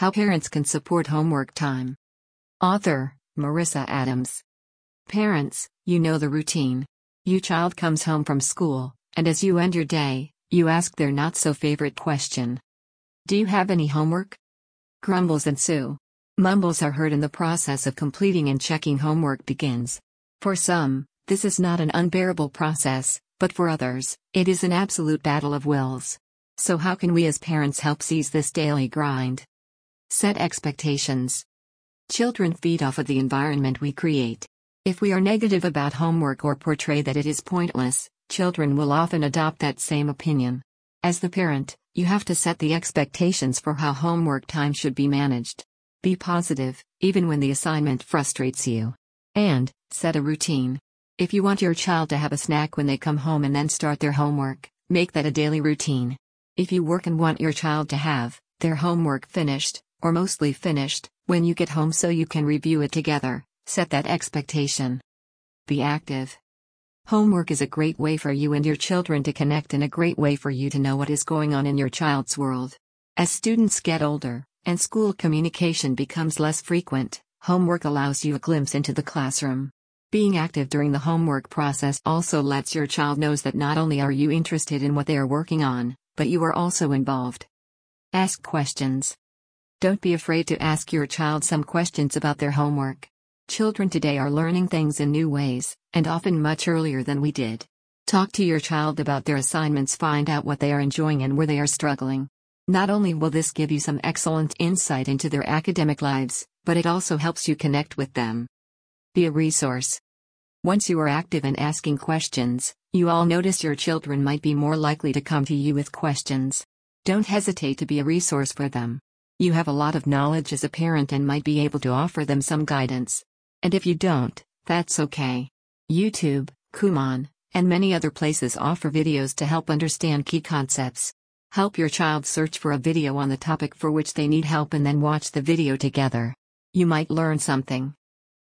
How Parents Can Support Homework Time. Author Marissa Adams. Parents, you know the routine. Your child comes home from school, and as you end your day, you ask their not so favorite question Do you have any homework? Grumbles ensue. Mumbles are heard in the process of completing and checking homework begins. For some, this is not an unbearable process, but for others, it is an absolute battle of wills. So, how can we as parents help seize this daily grind? Set expectations. Children feed off of the environment we create. If we are negative about homework or portray that it is pointless, children will often adopt that same opinion. As the parent, you have to set the expectations for how homework time should be managed. Be positive, even when the assignment frustrates you. And, set a routine. If you want your child to have a snack when they come home and then start their homework, make that a daily routine. If you work and want your child to have their homework finished, or mostly finished, when you get home so you can review it together, set that expectation. Be active. Homework is a great way for you and your children to connect and a great way for you to know what is going on in your child's world. As students get older, and school communication becomes less frequent, homework allows you a glimpse into the classroom. Being active during the homework process also lets your child knows that not only are you interested in what they are working on, but you are also involved. Ask questions. Don't be afraid to ask your child some questions about their homework. Children today are learning things in new ways, and often much earlier than we did. Talk to your child about their assignments, find out what they are enjoying and where they are struggling. Not only will this give you some excellent insight into their academic lives, but it also helps you connect with them. Be a resource. Once you are active in asking questions, you all notice your children might be more likely to come to you with questions. Don't hesitate to be a resource for them. You have a lot of knowledge as a parent and might be able to offer them some guidance. And if you don't, that's okay. YouTube, Kumon, and many other places offer videos to help understand key concepts. Help your child search for a video on the topic for which they need help and then watch the video together. You might learn something.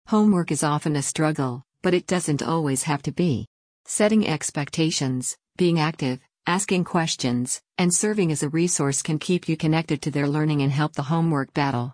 Homework is often a struggle, but it doesn't always have to be. Setting expectations, being active, asking questions, and serving as a resource can keep you connected to their learning and help the homework battle.